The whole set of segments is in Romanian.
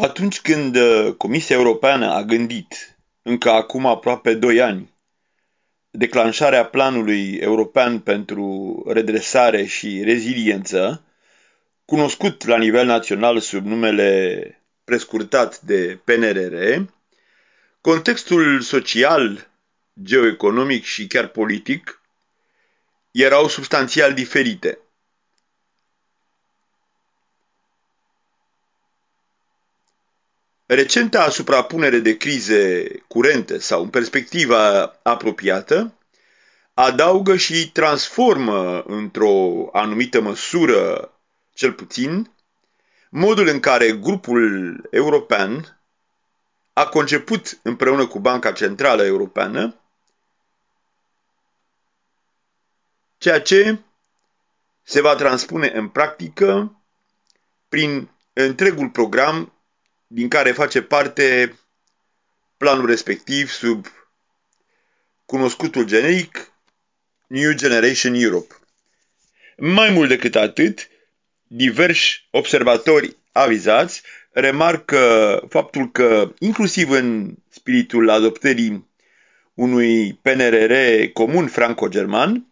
Atunci când uh, Comisia Europeană a gândit, încă acum aproape doi ani, declanșarea Planului European pentru Redresare și Reziliență, cunoscut la nivel național sub numele prescurtat de PNRR, contextul social, geoeconomic și chiar politic erau substanțial diferite. Recenta suprapunere de crize curente sau în perspectiva apropiată adaugă și transformă într-o anumită măsură, cel puțin, modul în care grupul european a conceput împreună cu Banca Centrală Europeană ceea ce se va transpune în practică prin întregul program din care face parte planul respectiv sub cunoscutul generic New Generation Europe. Mai mult decât atât, diversi observatori avizați remarcă faptul că, inclusiv în spiritul adoptării unui PNRR comun franco-german,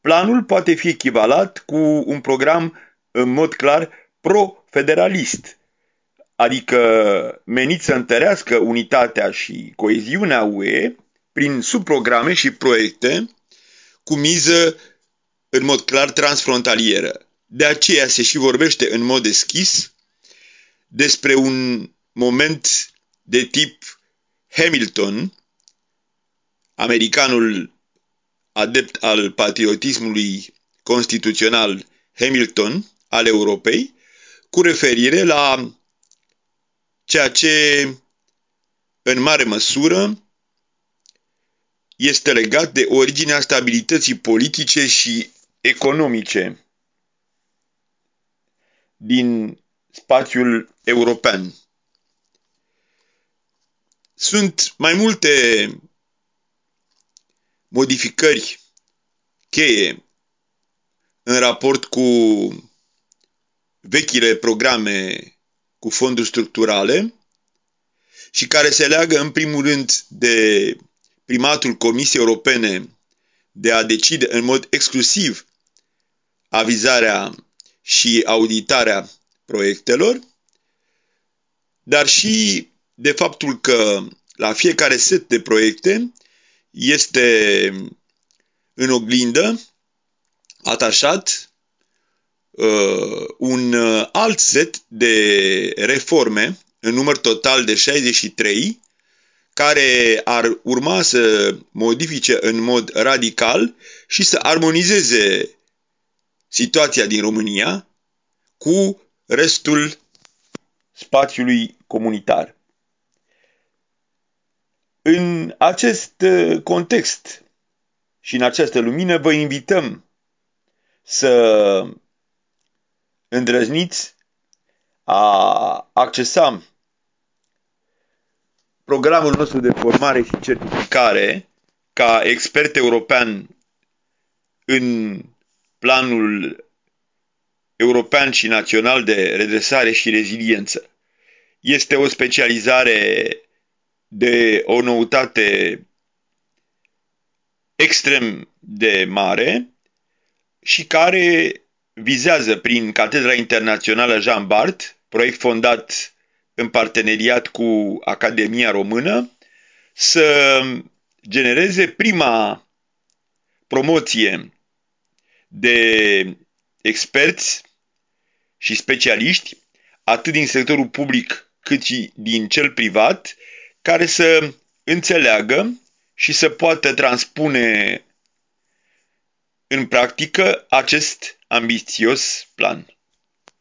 planul poate fi echivalat cu un program în mod clar pro-federalist, adică menit să întărească unitatea și coeziunea UE prin subprograme și proiecte cu miză în mod clar transfrontalieră. De aceea se și vorbește în mod deschis despre un moment de tip Hamilton, americanul adept al patriotismului constituțional Hamilton al Europei, cu referire la ceea ce în mare măsură este legat de originea stabilității politice și economice din spațiul european. Sunt mai multe modificări cheie în raport cu vechile programe cu fonduri structurale și care se leagă în primul rând de primatul Comisiei Europene de a decide în mod exclusiv avizarea și auditarea proiectelor, dar și de faptul că la fiecare set de proiecte este în oglindă atașat uh, un uh, alt set de reforme în număr total de 63 care ar urma să modifice în mod radical și să armonizeze situația din România cu restul spațiului comunitar. În acest uh, context și în această lumină vă invităm să îndrăzniți a accesa programul nostru de formare și certificare ca expert european în planul european și național de redresare și reziliență. Este o specializare de o noutate extrem de mare și care vizează prin Catedra Internațională Jean Bart, proiect fondat în parteneriat cu Academia Română, să genereze prima promoție de experți și specialiști, atât din sectorul public cât și din cel privat, care să înțeleagă și să poată transpune în practică acest ambitious plan.